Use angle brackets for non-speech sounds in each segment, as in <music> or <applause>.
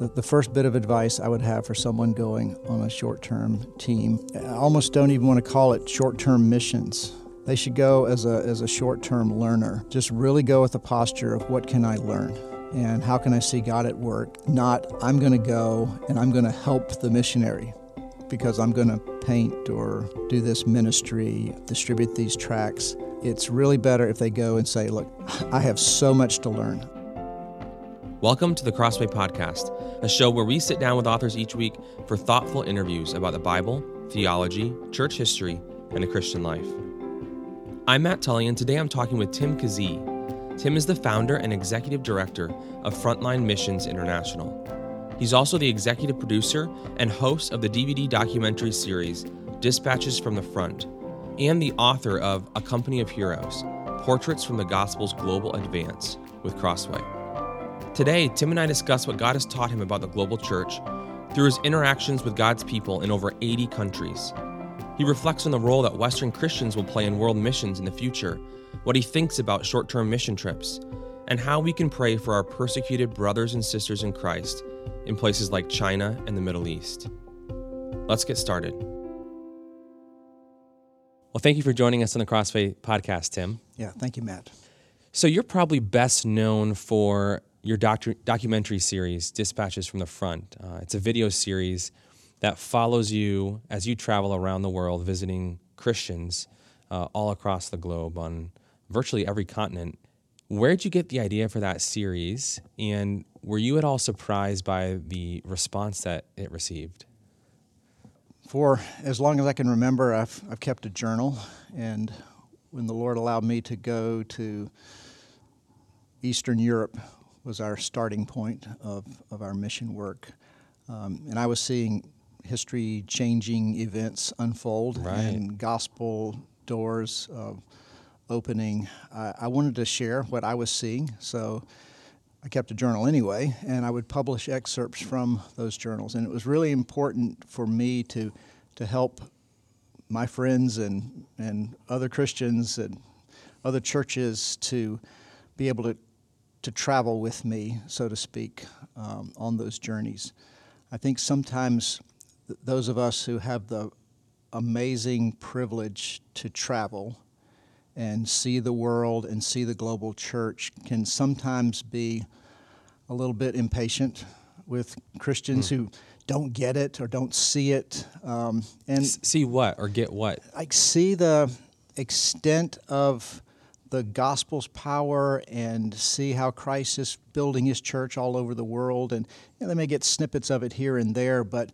The, first bit of advice I would have for someone going on a short term team, I almost don't even want to call it short term missions. They should go as a, as a short term learner. Just really go with the posture of what can I learn? And how can I see God at work? Not, I'm going to go and I'm going to help the missionary because I'm going to paint or do this ministry, distribute these tracts. It's really better if they go and say, Look, I have so much to learn. Welcome to the Crossway Podcast, a show where we sit down with authors each week for thoughtful interviews about the Bible, theology, church history, and the Christian life. I'm Matt Tully, and today I'm talking with Tim Keesee. Tim is the founder and executive director of Frontline Missions International. He's also the executive producer and host of the DVD documentary series Dispatches from the Front, and the author of A Company of Heroes Portraits from the Gospel's Global Advance with Crossway. Today, Tim and I discuss what God has taught him about the global church through his interactions with God's people in over 80 countries. He reflects on the role that Western Christians will play in world missions in the future, what he thinks about short term mission trips, and how we can pray for our persecuted brothers and sisters in Christ in places like China and the Middle East. Let's get started. Well, thank you for joining us on the Crossway podcast, Tim. Yeah, thank you, Matt. So, you're probably best known for your docu- documentary series, Dispatches from the Front. Uh, it's a video series that follows you as you travel around the world visiting Christians uh, all across the globe on virtually every continent. Where did you get the idea for that series? And were you at all surprised by the response that it received? For as long as I can remember, I've, I've kept a journal. And when the Lord allowed me to go to Eastern Europe was our starting point of, of our mission work. Um, and I was seeing history changing events unfold right. and gospel doors uh, opening. I, I wanted to share what I was seeing, so I kept a journal anyway, and I would publish excerpts from those journals. And it was really important for me to, to help my friends and, and other Christians and other churches to be able to to travel with me, so to speak, um, on those journeys. I think sometimes th- those of us who have the amazing privilege to travel and see the world and see the global church can sometimes be a little bit impatient with Christians mm. who don't get it or don't see it. Um, and see what or get what? I see the extent of the gospel's power and see how Christ is building his church all over the world. And you know, they may get snippets of it here and there, but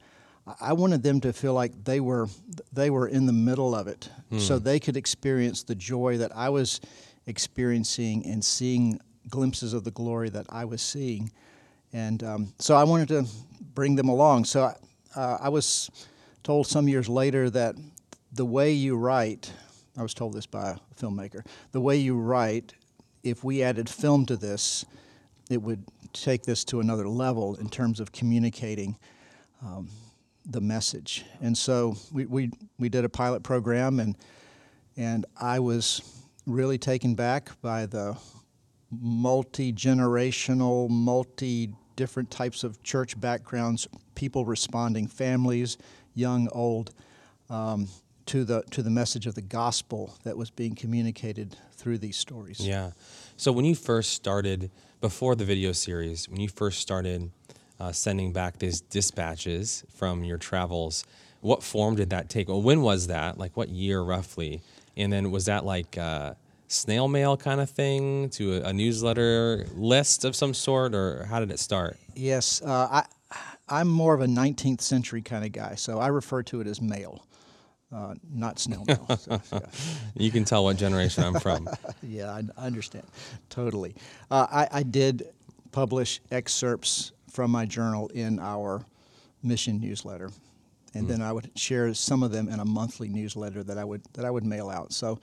I wanted them to feel like they were they were in the middle of it, mm. so they could experience the joy that I was experiencing and seeing glimpses of the glory that I was seeing. And um, so I wanted to bring them along. So uh, I was told some years later that the way you write I was told this by a filmmaker. The way you write, if we added film to this, it would take this to another level in terms of communicating um, the message. And so we, we, we did a pilot program, and, and I was really taken back by the multi generational, multi different types of church backgrounds, people responding, families, young, old. Um, to the to the message of the gospel that was being communicated through these stories. Yeah. So when you first started before the video series, when you first started uh, sending back these dispatches from your travels, what form did that take? Well, when was that? Like what year roughly? And then was that like uh, snail mail kind of thing to a, a, newsletter list of some sort, or how did it start? Yes, uh, I I'm more of a 19th century kind of guy, so I refer to it as mail uh, not snail <laughs> mail. So, yeah. you can tell what generation I'm from. <laughs> yeah, I, I, understand totally. Uh, I, I, did publish excerpts from my journal in our mission newsletter, and mm. then I would share some of them in a monthly newsletter that I would that I would mail out. So,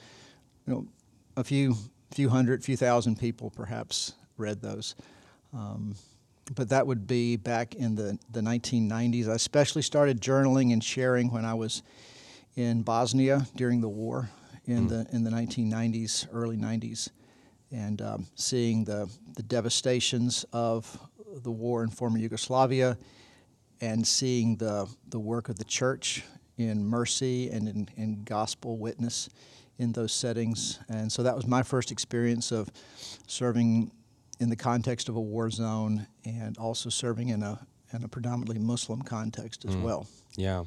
you know, a few few hundred, few thousand people perhaps read those. Um, but that would be back in the, the 1990s. I especially started journaling and sharing when I was in Bosnia during the war in mm. the in the 1990s, early 90s, and um, seeing the the devastations of the war in former Yugoslavia and seeing the, the work of the church in mercy and in, in gospel witness in those settings. And so that was my first experience of serving in the context of a war zone and also serving in a, in a predominantly Muslim context as well. Yeah.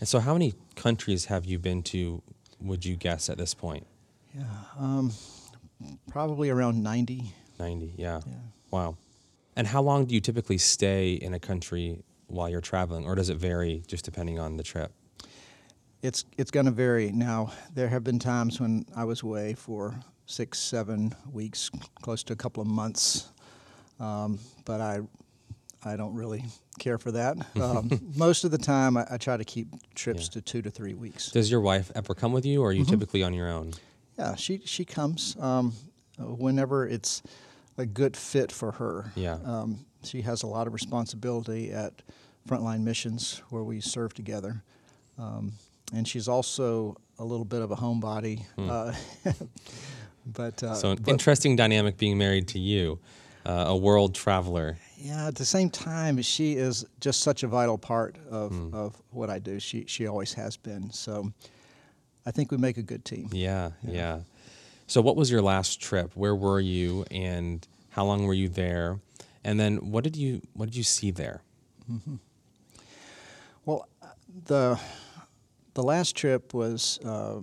And so, how many countries have you been to, would you guess, at this point? Yeah, um, probably around 90. 90, yeah. Yeah. Wow. And how long do you typically stay in a country while you're traveling, or does it vary just depending on the trip? It's it's going to vary. Now there have been times when I was away for six, seven weeks, close to a couple of months, um, but I I don't really <laughs> care for that. <laughs> Um, most of the time, I, I try to keep trips Yeah. to two to three weeks. Does your wife ever come with you, or are you typically on your own? Yeah, she she comes um, whenever it's a good fit for her. Yeah. Um, she has a lot of responsibility at Frontline Missions where we serve together, um, and she's also a little bit of a homebody. Uh, <laughs> but uh. So, an but- interesting dynamic being married to you, uh, a world traveler. Yeah, at the same time, she is just such a vital part of, Hmm. of what I do. She she always has been. So I think we make a good team. Yeah, yeah. So, what was your last trip? Where were you, and how long were you there? And then, what did you what did you see there? Well, uh, the the last trip was uh,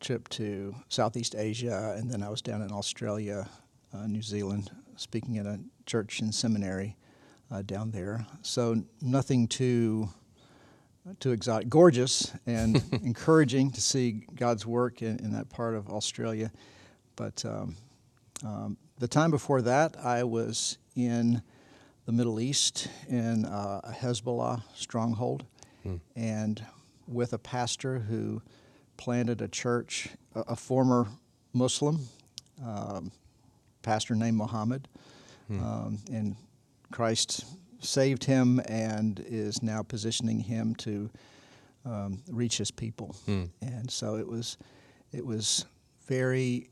trip to Southeast Asia, and then I was down in Australia, uh, New Zealand, speaking at a church and seminary uh, down there. So nothing too too exotic, gorgeous and <laughs> encouraging to see God's work in, in that part of Australia. But um, um, the time before that, I was in the Middle East in uh, a Hezbollah stronghold, and with a pastor who planted a church, a, a former Muslim um, pastor named Muhammad, um, and Christ saved him and is now positioning him to um, reach his people. And so it was, it was very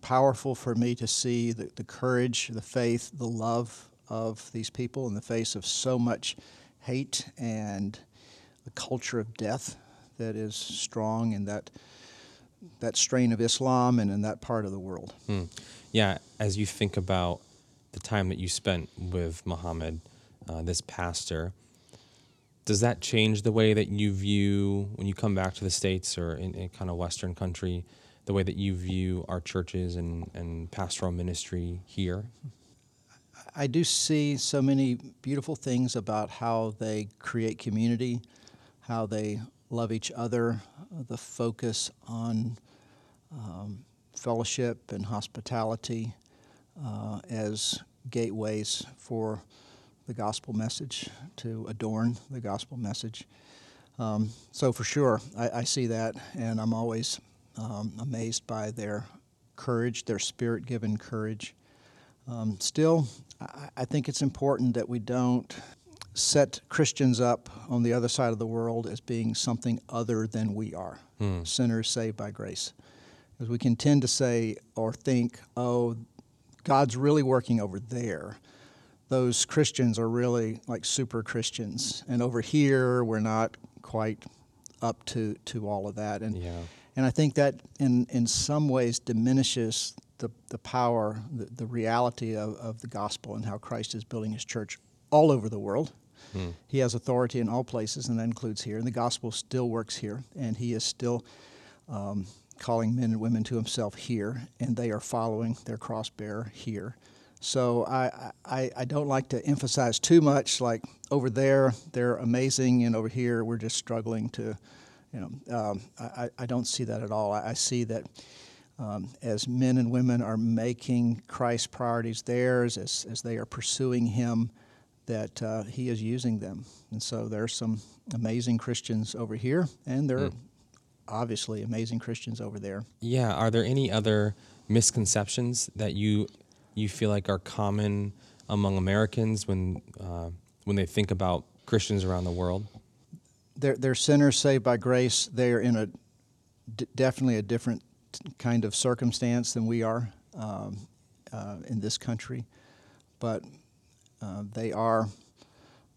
powerful for me to see the, the courage, the faith, the love of these people in the face of so much hate and the culture of death that is strong in that that strain of Islam and in that part of the world. Hmm. Yeah, as you think about the time that you spent with Muhammad, uh, this pastor, does that change the way that you view when you come back to the states or in, in kind of Western country, the way that you view our churches and, and pastoral ministry here? I do see so many beautiful things about how they create community, how they love each other, the focus on um, fellowship and hospitality uh, as gateways for the gospel message, to adorn the gospel message. Um, so, for sure, I, I see that, and I'm always um, amazed by their courage, their spirit given courage. Um, still, I, I think it's important that we don't set Christians up on the other side of the world as being something other than we are sinners saved by grace. Because we can tend to say or think, oh, God's really working over there. Those Christians are really like super Christians. And over here, we're not quite up to, to all of that. And, Yeah. and I think that in, in some ways diminishes the, the power, the, the reality of, of the gospel and how Christ is building his church all over the world. He has authority in all places, and that includes here. And the gospel still works here, and he is still um, calling men and women to himself here, and they are following their cross bearer here. So I, I, I don't like to emphasize too much, like over there they're amazing, and over here we're just struggling to, you know, um, I, I don't see that at all. I, I see that um, as men and women are making Christ's priorities theirs, as, as they are pursuing Him, that uh, He is using them. And so there are some amazing Christians over here, and there are obviously amazing Christians over there. Yeah. Are there any other misconceptions that you you feel like are common among Americans when uh, when they think about Christians around the world? They're, they're sinners saved by grace. They are in a d- definitely a different kind of circumstance than we are um, uh, in this country. But Uh, they are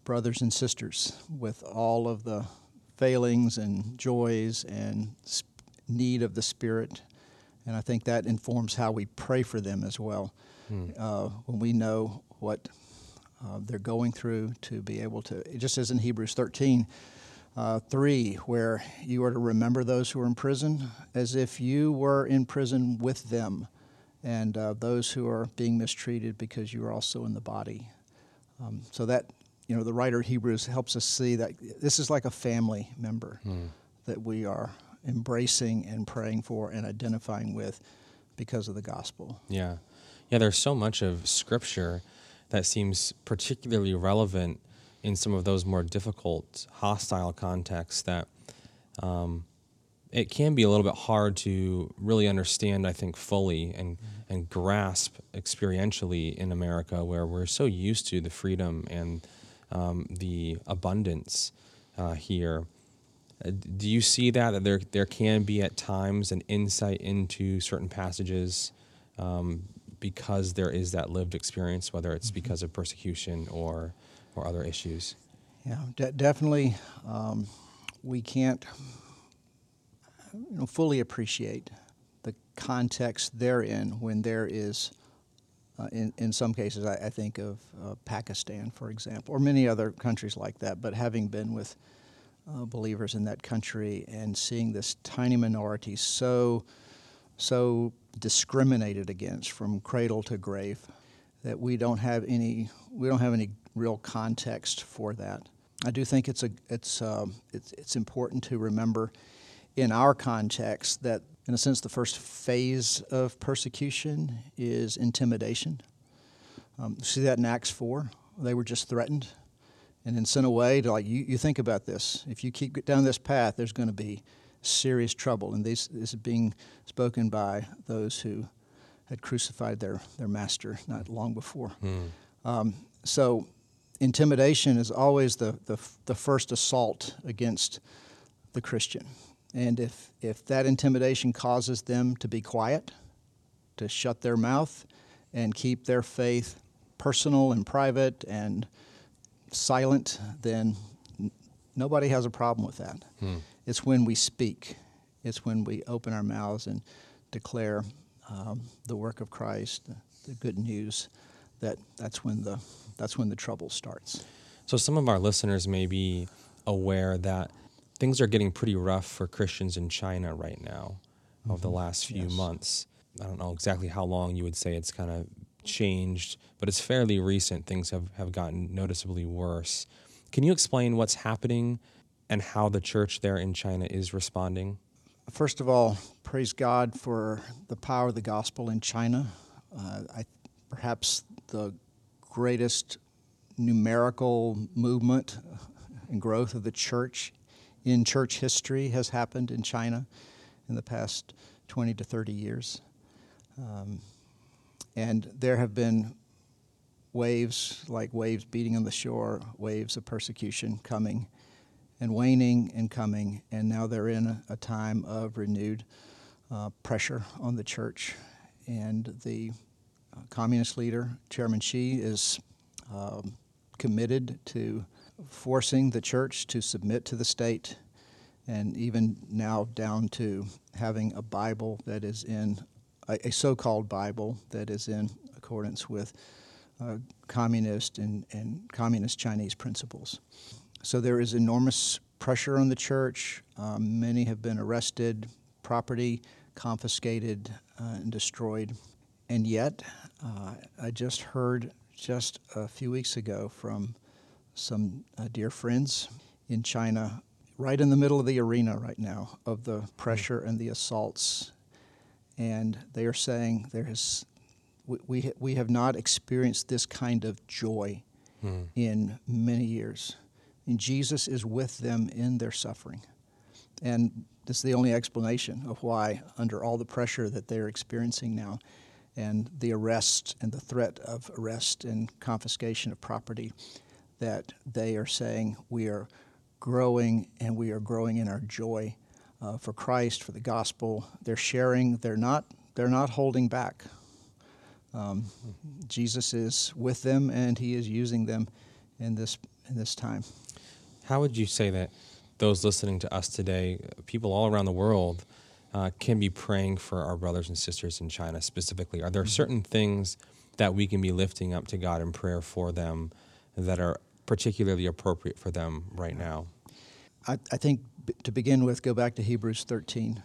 brothers and sisters with all of the failings and joys and need of the Spirit. And I think that informs how we pray for them as well. Hmm. Uh, when we know what uh, they're going through, to be able to, it just as in Hebrews 13, uh, 3, where you are to remember those who are in prison as if you were in prison with them, and uh, those who are being mistreated because you are also in the body. Um, so that you know, the writer of Hebrews helps us see that this is like a family member hmm. that we are embracing and praying for and identifying with because of the gospel. Yeah. Yeah, there's so much of scripture that seems particularly relevant in some of those more difficult, hostile contexts that um, it can be a little bit hard to really understand, I think, fully and, mm-hmm. and grasp experientially in America, where we're so used to the freedom and um, the abundance uh, here. Uh, do you see that that there there can be at times an insight into certain passages um, because there is that lived experience, whether it's mm-hmm. because of persecution or or other issues? Yeah, de- definitely. Um, we can't you know, fully appreciate the context therein when there is uh, in, in some cases, I, I think of uh, Pakistan, for example, or many other countries like that. But having been with uh, believers in that country and seeing this tiny minority so so discriminated against from cradle to grave that we don't have any we don't have any real context for that. I do think it's a it's um, it's, it's important to remember in our context that in a sense, the first phase of persecution is intimidation. Um, see that in Acts 4? They were just threatened and then sent away to, like, you, you think about this. If you keep down this path, there's going to be serious trouble. And this, this is being spoken by those who had crucified their, their master not long before. Mm. Um, so, intimidation is always the, the, the first assault against the Christian. And if, if that intimidation causes them to be quiet, to shut their mouth, and keep their faith personal and private and silent, then n- nobody has a problem with that. Hmm. It's when we speak, it's when we open our mouths and declare um, the work of Christ, the, the good news, that that's when the that's when the trouble starts. So some of our listeners may be aware that things are getting pretty rough for Christians in China right now mm-hmm. over the last few yes. months. I don't know exactly how long you would say it's kind of changed, but it's fairly recent. Things have, have gotten noticeably worse. Can you explain what's happening and how the church there in China is responding? First of all, praise God for the power of the gospel in China. Uh, I, perhaps the greatest numerical movement and growth of the church in church history has happened in China in the past 20 to 30 years. Um, and there have been waves, like waves beating on the shore, waves of persecution coming and waning and coming. And now they're in a, time of renewed uh, pressure on the church. And the uh, communist leader, Chairman Xi, is um, committed to forcing the church to submit to the state, and even now down to having a Bible that is in a, so called Bible that is in accordance with uh, communist and, and communist Chinese principles. So there is enormous pressure on the church. Um, many have been arrested, property confiscated uh, and destroyed. And yet, uh, I just heard just a few weeks ago from some uh, dear friends in China, right in the middle of the arena right now of the pressure and the assaults. And they are saying there is, we, we, we have not experienced this kind of joy mm. in many years. And Jesus is with them in their suffering. And this is the only explanation of why, under all the pressure that they're experiencing now, and the arrest and the threat of arrest and confiscation of property, that they are saying we are growing and we are growing in our joy uh, for Christ, for the gospel. They're sharing. They're not. They're not holding back. Um, Jesus is with them, and He is using them in this in this time. How would you say that those listening to us today, people all around the world, uh, can be praying for our brothers and sisters in China specifically? Are there mm-hmm. certain things that we can be lifting up to God in prayer for them that are particularly appropriate for them right now? I, I think to begin with, go back to Hebrews 13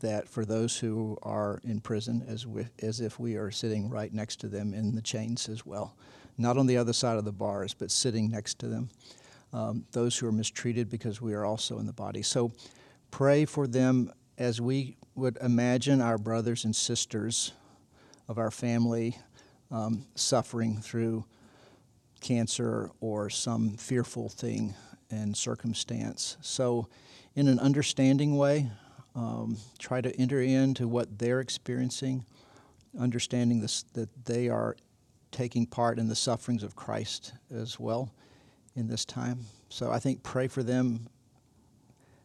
that for those who are in prison, as, we, as if we are sitting right next to them in the chains as well, not on the other side of the bars, but sitting next to them. Um, those who are mistreated because we are also in the body. So pray for them as we would imagine our brothers and sisters of our family um, suffering through cancer or some fearful thing and circumstance. So, in an understanding way, um, try to enter into what they're experiencing, understanding this, that they are taking part in the sufferings of Christ as well in this time. So, I think pray for them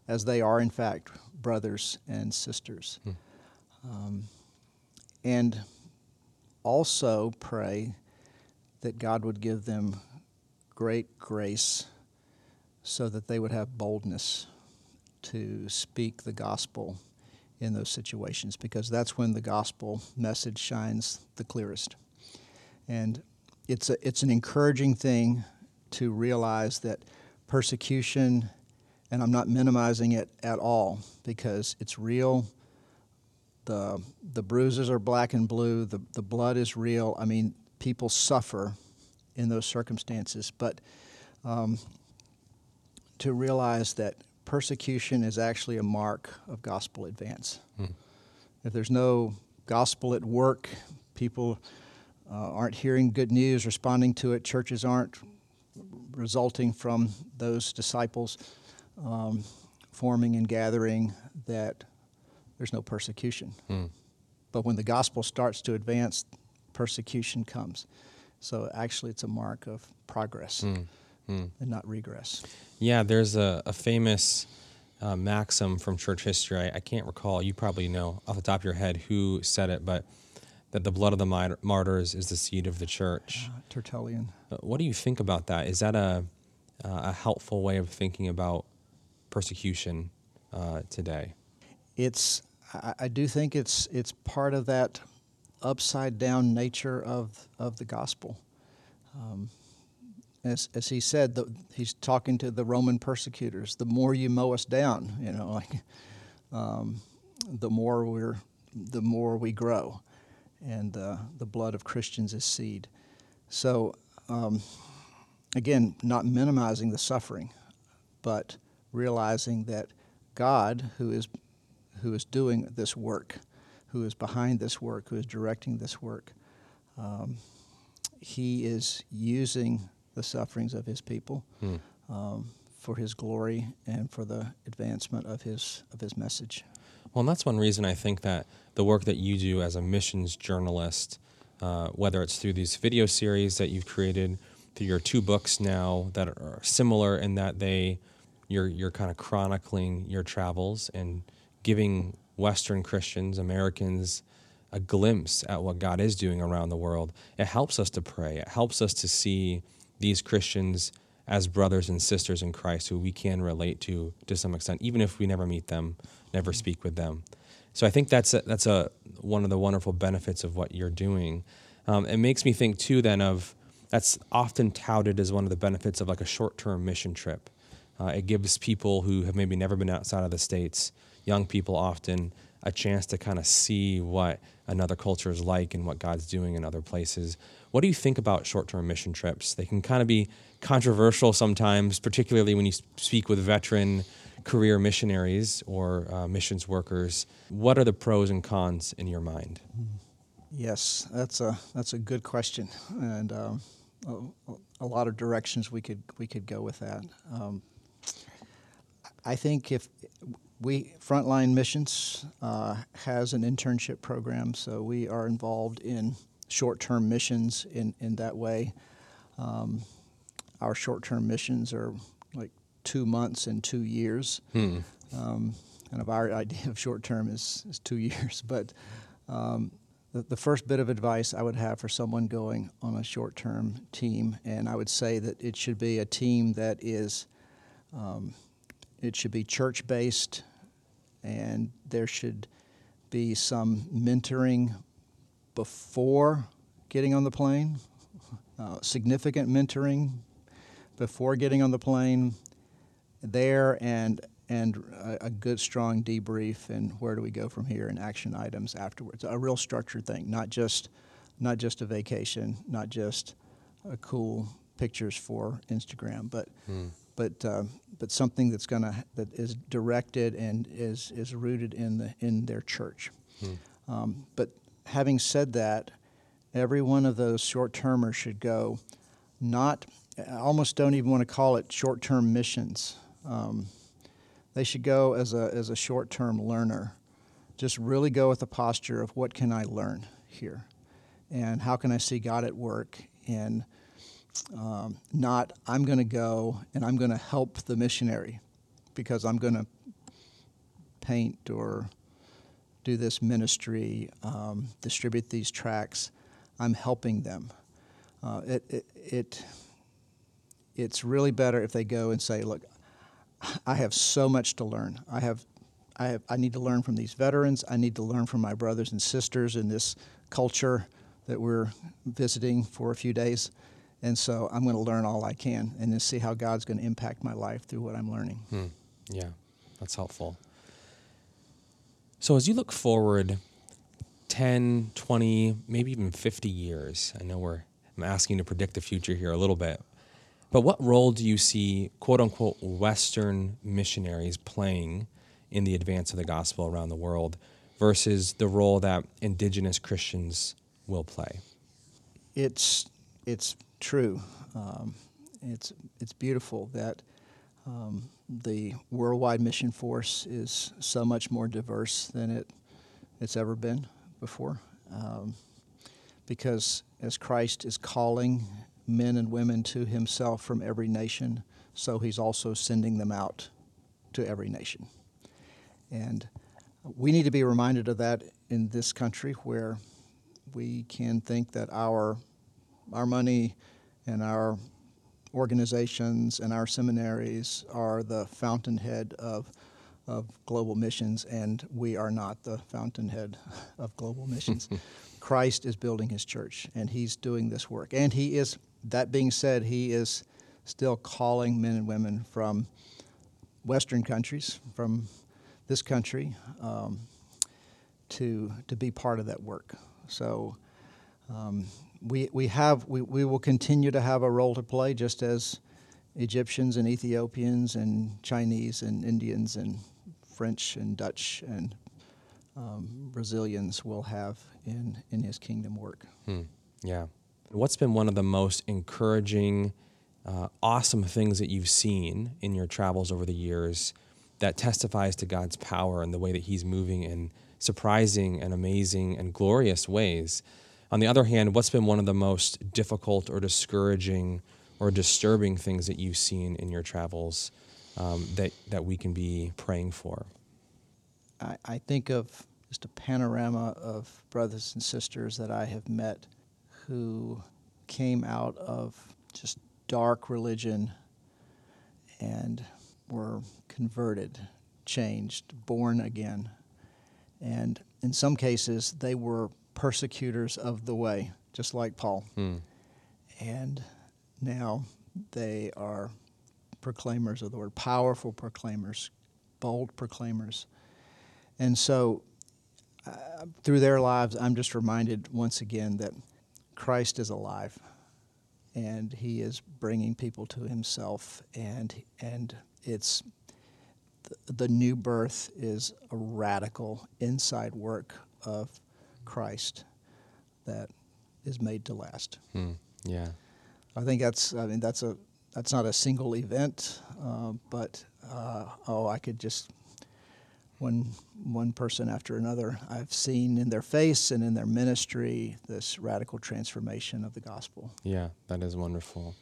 as they are, in fact, brothers and sisters. Hmm. Um, and also pray that God would give them great grace so that they would have boldness to speak the gospel in those situations because that's when the gospel message shines the clearest. And it's, a, it's an encouraging thing to realize that persecution, and I'm not minimizing it at all because it's real. The, the bruises are black and blue, the, the blood is real. I mean, people suffer in those circumstances, but um, to realize that persecution is actually a mark of gospel advance. Hmm. If there's no gospel at work, people uh, aren't hearing good news, responding to it, churches aren't resulting from those disciples um, forming and gathering, that there's no persecution. Hmm. But when the gospel starts to advance, persecution comes. So actually, it's a mark of progress. Hmm mm. and not regress. Yeah, there's a, a famous uh, maxim from church history. I, I, can't recall. You probably know off the top of your head who said it, but that the blood of the martyrs is the seed of the church. Uh, Tertullian. Uh, what do you think about that? Is that a a helpful way of thinking about persecution uh, today? It's. I, I do think it's it's part of that upside down nature of of the gospel. Um, as, as he said, the, he's talking to the Roman persecutors. The more you mow us down, you know, <laughs> like, um, the more we're, the more we grow, and uh, the blood of Christians is seed. So, um, again, not minimizing the suffering, but realizing that God, who is who is doing this work, who is behind this work, who is directing this work, um, He is using the sufferings of his people hmm. um, for his glory and for the advancement of his of his message. Well, and that's one reason I think that the work that you do as a missions journalist, uh, whether it's through these video series that you've created, through your two books now that are similar in that they you're you're kind of chronicling your travels and giving Western Christians, Americans, a glimpse at what God is doing around the world. It helps us to pray. It helps us to see these Christians as brothers and sisters in Christ who we can relate to to some extent, even if we never meet them, never speak with them. So I think that's a, that's a one of the wonderful benefits of what you're doing. Um, it makes me think too then of that's often touted as one of the benefits of like a short-term mission trip. Uh, it gives people who have maybe never been outside of the states, young people often, a chance to kind of see what another culture is like and what God's doing in other places. What do you think about short term mission trips? They can kind of be controversial sometimes, particularly when you speak with veteran career missionaries or uh, missions workers. What are the pros and cons in your mind? Yes, that's a that's a good question, and um, a, a, lot of directions we could we could go with that. Um, I think if we Frontline Missions uh, has an internship program, so we are involved in short-term missions in, in that way. Um, our short-term missions are like two months and two years. Hmm. Um, kind of our <laughs> idea of short-term is, is two years, <laughs> but um, the, the first bit of advice I would have for someone going on a short term team, and I would say that it should be a team that is, um, it should be church based, and there should be some mentoring before getting on the plane, <laughs> uh, significant mentoring before getting on the plane there and and a, a, good strong debrief and where do we go from here and action items afterwards a real structured thing not just not just a vacation not just a cool pictures for instagram but hmm. But uh, but something that's gonna that is directed and is is rooted in the in their church hmm. um, but having said that every one of those short-termers should go not I almost don't even want to call it short-term missions um, they should go as a, as a short term learner. Just really go with the posture of what can I learn here? And how can I see God at work? And um, not, I'm going to go and I'm going to help the missionary because I'm going to paint or do this ministry, um, distribute these tracts. I'm helping them. Uh, it, it, it, it's really better if they go and say, Look, I have so much to learn. I have, I have, I need to learn from these veterans. I need to learn from my brothers and sisters in this culture that we're visiting for a few days. And so I'm going to learn all I can and then see how God's going to impact my life through what I'm learning. Hmm. Yeah, that's helpful. So as you look forward 10, 20, maybe even 50 years, I know we're I'm asking to predict the future here a little bit. But what role do you see, quote unquote, Western missionaries playing in the advance of the gospel around the world versus the role that indigenous Christians will play? It's, it's true. Um, it's, it's beautiful that um, the worldwide mission force is so much more diverse than it, it's ever been before. Um, because as Christ is calling men and women to himself from every nation, so he's also sending them out to every nation. And we need to be reminded of that in this country where we can think that our, our money and our organizations and our seminaries are the fountainhead of, of global missions, and we are not the fountainhead of global missions. <laughs> Christ is building his church, and he's doing this work. And he is that being said, he is still calling men and women from Western countries, from this country, um, to to be part of that work. So um, we we have we, we will continue to have a role to play, just as Egyptians and Ethiopians and Chinese and Indians and French and Dutch and um, Brazilians will have in in His kingdom work. Hmm. Yeah. What's been one of the most encouraging, uh, awesome things that you've seen in your travels over the years that testifies to God's power and the way that He's moving in surprising and amazing and glorious ways? On the other hand, what's been one of the most difficult or discouraging or disturbing things that you've seen in your travels um, that, that we can be praying for? I, I think of just a panorama of brothers and sisters that I have met who came out of just dark religion and were converted, changed, born again. And in some cases, they were persecutors of the way, just like Paul. Hmm. And now they are proclaimers of the word, powerful proclaimers, bold proclaimers. And so, uh, through their lives, I'm just reminded once again that Christ is alive and he is bringing people to himself and and it's the new birth is a radical inside work of Christ that is made to last. Hmm. Yeah, I think that's. I mean, that's a that's not a single event, uh, but uh, oh, I could just one one person after another. I've seen in their face and in their ministry this radical transformation of the gospel. Yeah, that is wonderful.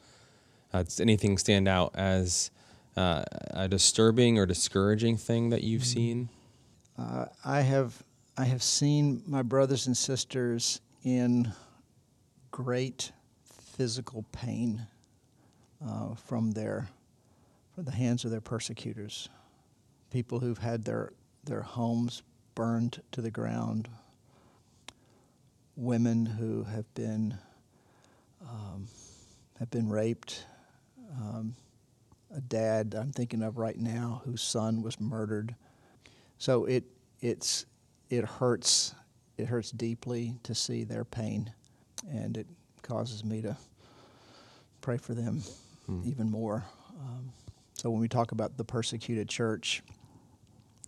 Uh, does anything stand out as uh, a disturbing or discouraging thing that you've mm-hmm. seen? Uh, I have I have seen my brothers and sisters in great physical pain uh, from their from the hands of their persecutors. People who've had their their homes burned to the ground. Women who have been um, have been raped. Um, a dad I'm thinking of right now whose son was murdered. So it it's it hurts it hurts deeply to see their pain, and it causes me to pray for them hmm. even more. Um, so when we talk about the persecuted church,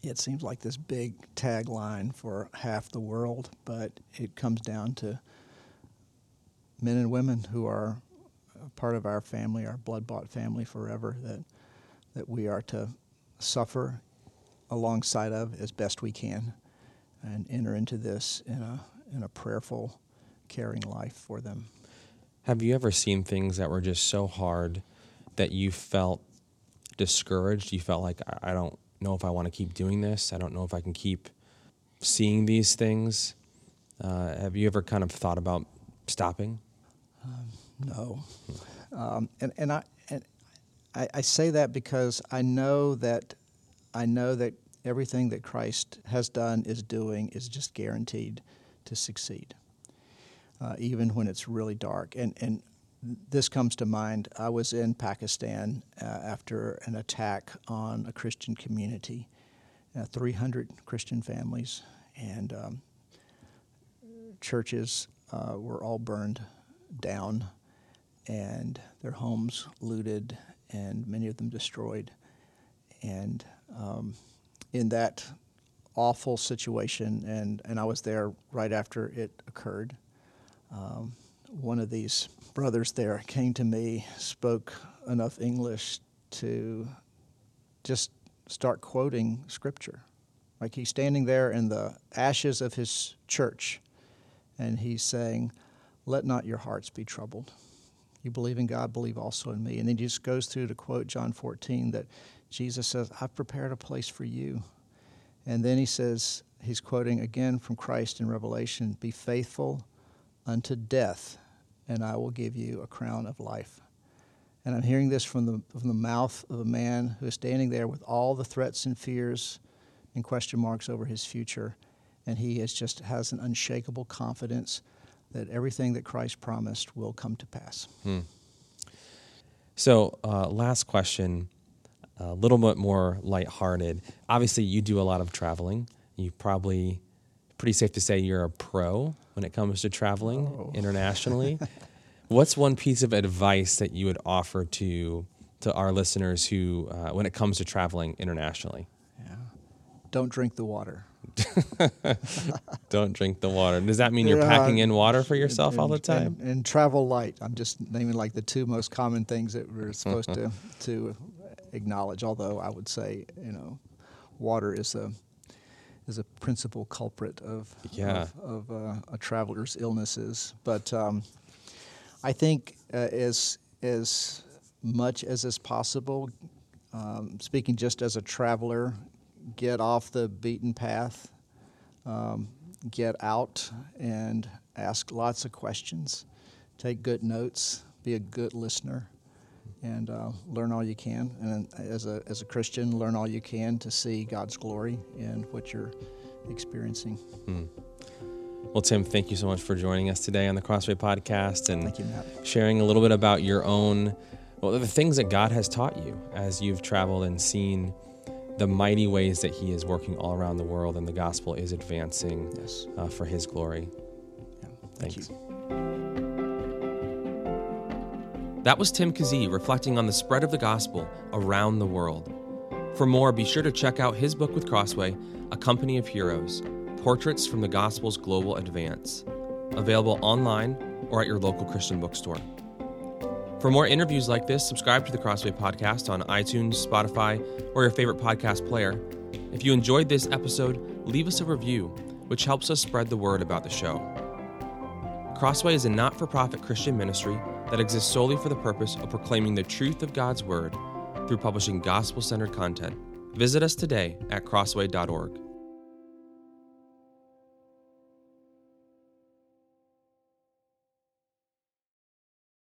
it seems like this big tagline for half the world, but it comes down to men and women who are part of our family, our blood bought family forever, that, that we are to suffer alongside of as best we can and enter into this in a, in a prayerful, caring life for them. Have you ever seen things that were just so hard that you felt discouraged? You felt like, I don't know if I want to keep doing this. I don't know if I can keep seeing these things. Uh, have you ever kind of thought about stopping? Um, no. Um, and and, I, and I, I say that because I know that I know that everything that Christ has done, is doing, is just guaranteed to succeed, uh, even when it's really dark. And, and this comes to mind. I was in Pakistan uh, after an attack on a Christian community, uh, 300 Christian families, and um, churches uh, were all burned down, and their homes looted, and many of them destroyed. And um, in that awful situation, and, and I was there right after it occurred. Um, one of these brothers there came to me, spoke enough English to just start quoting scripture. Like he's standing there in the ashes of his church, and he's saying, Let not your hearts be troubled. You believe in God, believe also in me. And then he just goes through to quote John 14 that Jesus says, I've prepared a place for you. And then he says, he's quoting again from Christ in Revelation Be faithful unto death, and I will give you a crown of life. And I'm hearing this from the, from the mouth of a man who is standing there with all the threats and fears and question marks over his future. And he is just has an unshakable confidence that everything that Christ promised will come to pass. Hmm. So, uh, last question a little bit more lighthearted. Obviously, you do a lot of traveling. You probably pretty safe to say you're a pro when it comes to traveling oh. internationally. <laughs> What's one piece of advice that you would offer to to our listeners who, uh, when it comes to traveling internationally? Yeah, don't drink the water. <laughs> don't drink the water. Does that mean you're yeah, packing in water for yourself and, all the time? And, and, travel light. I'm just naming like the two most common things that we're supposed <laughs> to to acknowledge. Although I would say, you know, water is a is a principal culprit of yeah. of, of uh, a traveler's illnesses. But um, I think uh, as as much as is possible, um, speaking just as a traveler, get off the beaten path, um, get out and ask lots of questions, take good notes, be a good listener and uh, learn all you can. And as a, as a Christian, learn all you can to see God's glory in what you're experiencing. Hmm. Well, Tim, thank you so much for joining us today on the Crossway Podcast and you, sharing a little bit about your own, well, the things that God has taught you as you've traveled and seen the mighty ways that He is working all around the world and the gospel is advancing yes. uh, for His glory. Yeah, thank Thanks. you. That was Tim Keesee reflecting on the spread of the gospel around the world. For more, be sure to check out his book with Crossway, A Company of Heroes Portraits from the Gospel's Global Advance, available online or at your local Christian bookstore. For more interviews like this, subscribe to the Crossway Podcast on iTunes, Spotify, or your favorite podcast player. If you enjoyed this episode, leave us a review, which helps us spread the word about the show. Crossway is a not for profit Christian ministry that exists solely for the purpose of proclaiming the truth of God's Word through publishing gospel centered content. Visit us today at crossway.org.